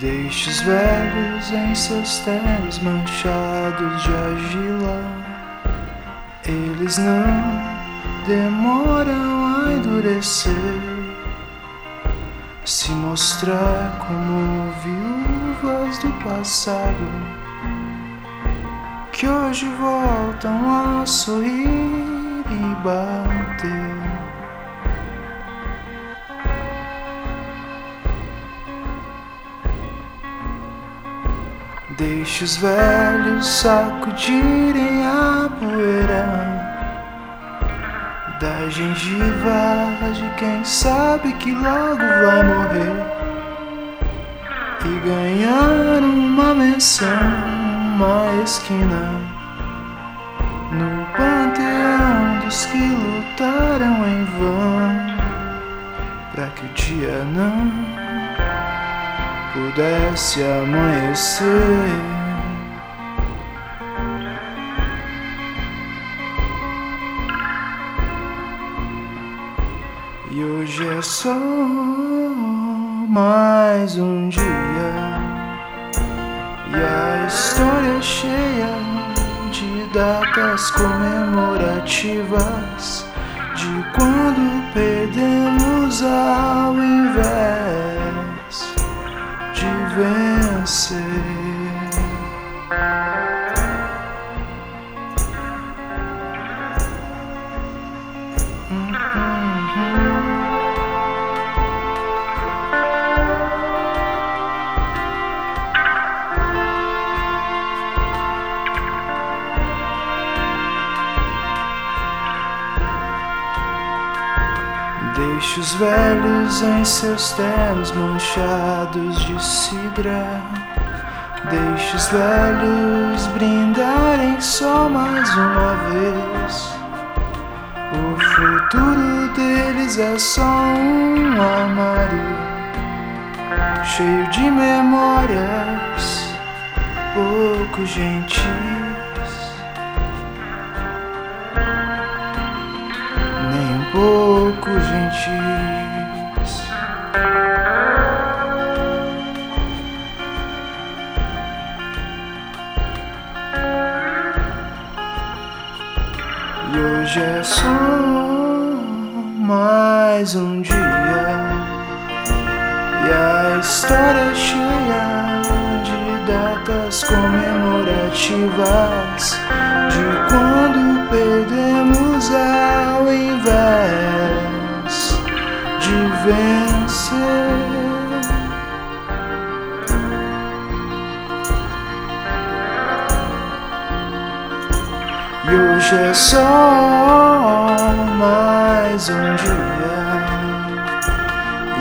Deixe os velhos em seus ternos manchados de argila. Eles não demoram a endurecer, se mostrar como viúvas do passado que hoje voltam a sorrir e bater. Deixe os velhos sacudirem a poeira. Da gengiva de quem sabe que logo vai morrer. E ganhar uma menção, uma esquina. No panteão dos que lutaram em vão. Para que o dia não pudesse amanhecer. E hoje é só mais um dia. E a história é cheia de datas comemorativas de quando perdemos ao Deixe os velhos em seus ternos manchados de cidra. Deixe os velhos brindarem só mais uma vez. O futuro deles é só um armário cheio de memórias pouco gentis. Pouco gentis. E hoje é só mais um dia. E a história é cheia de datas comemorativas de quando vencer. E hoje é só mais um dia.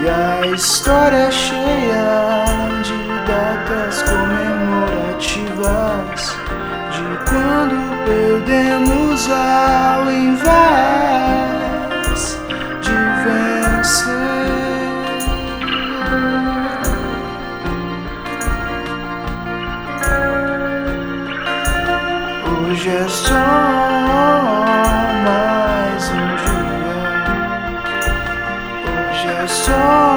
E a história é cheia de datas comemorativas de quando perdemos ao just sou mais um dia. Hoje é só.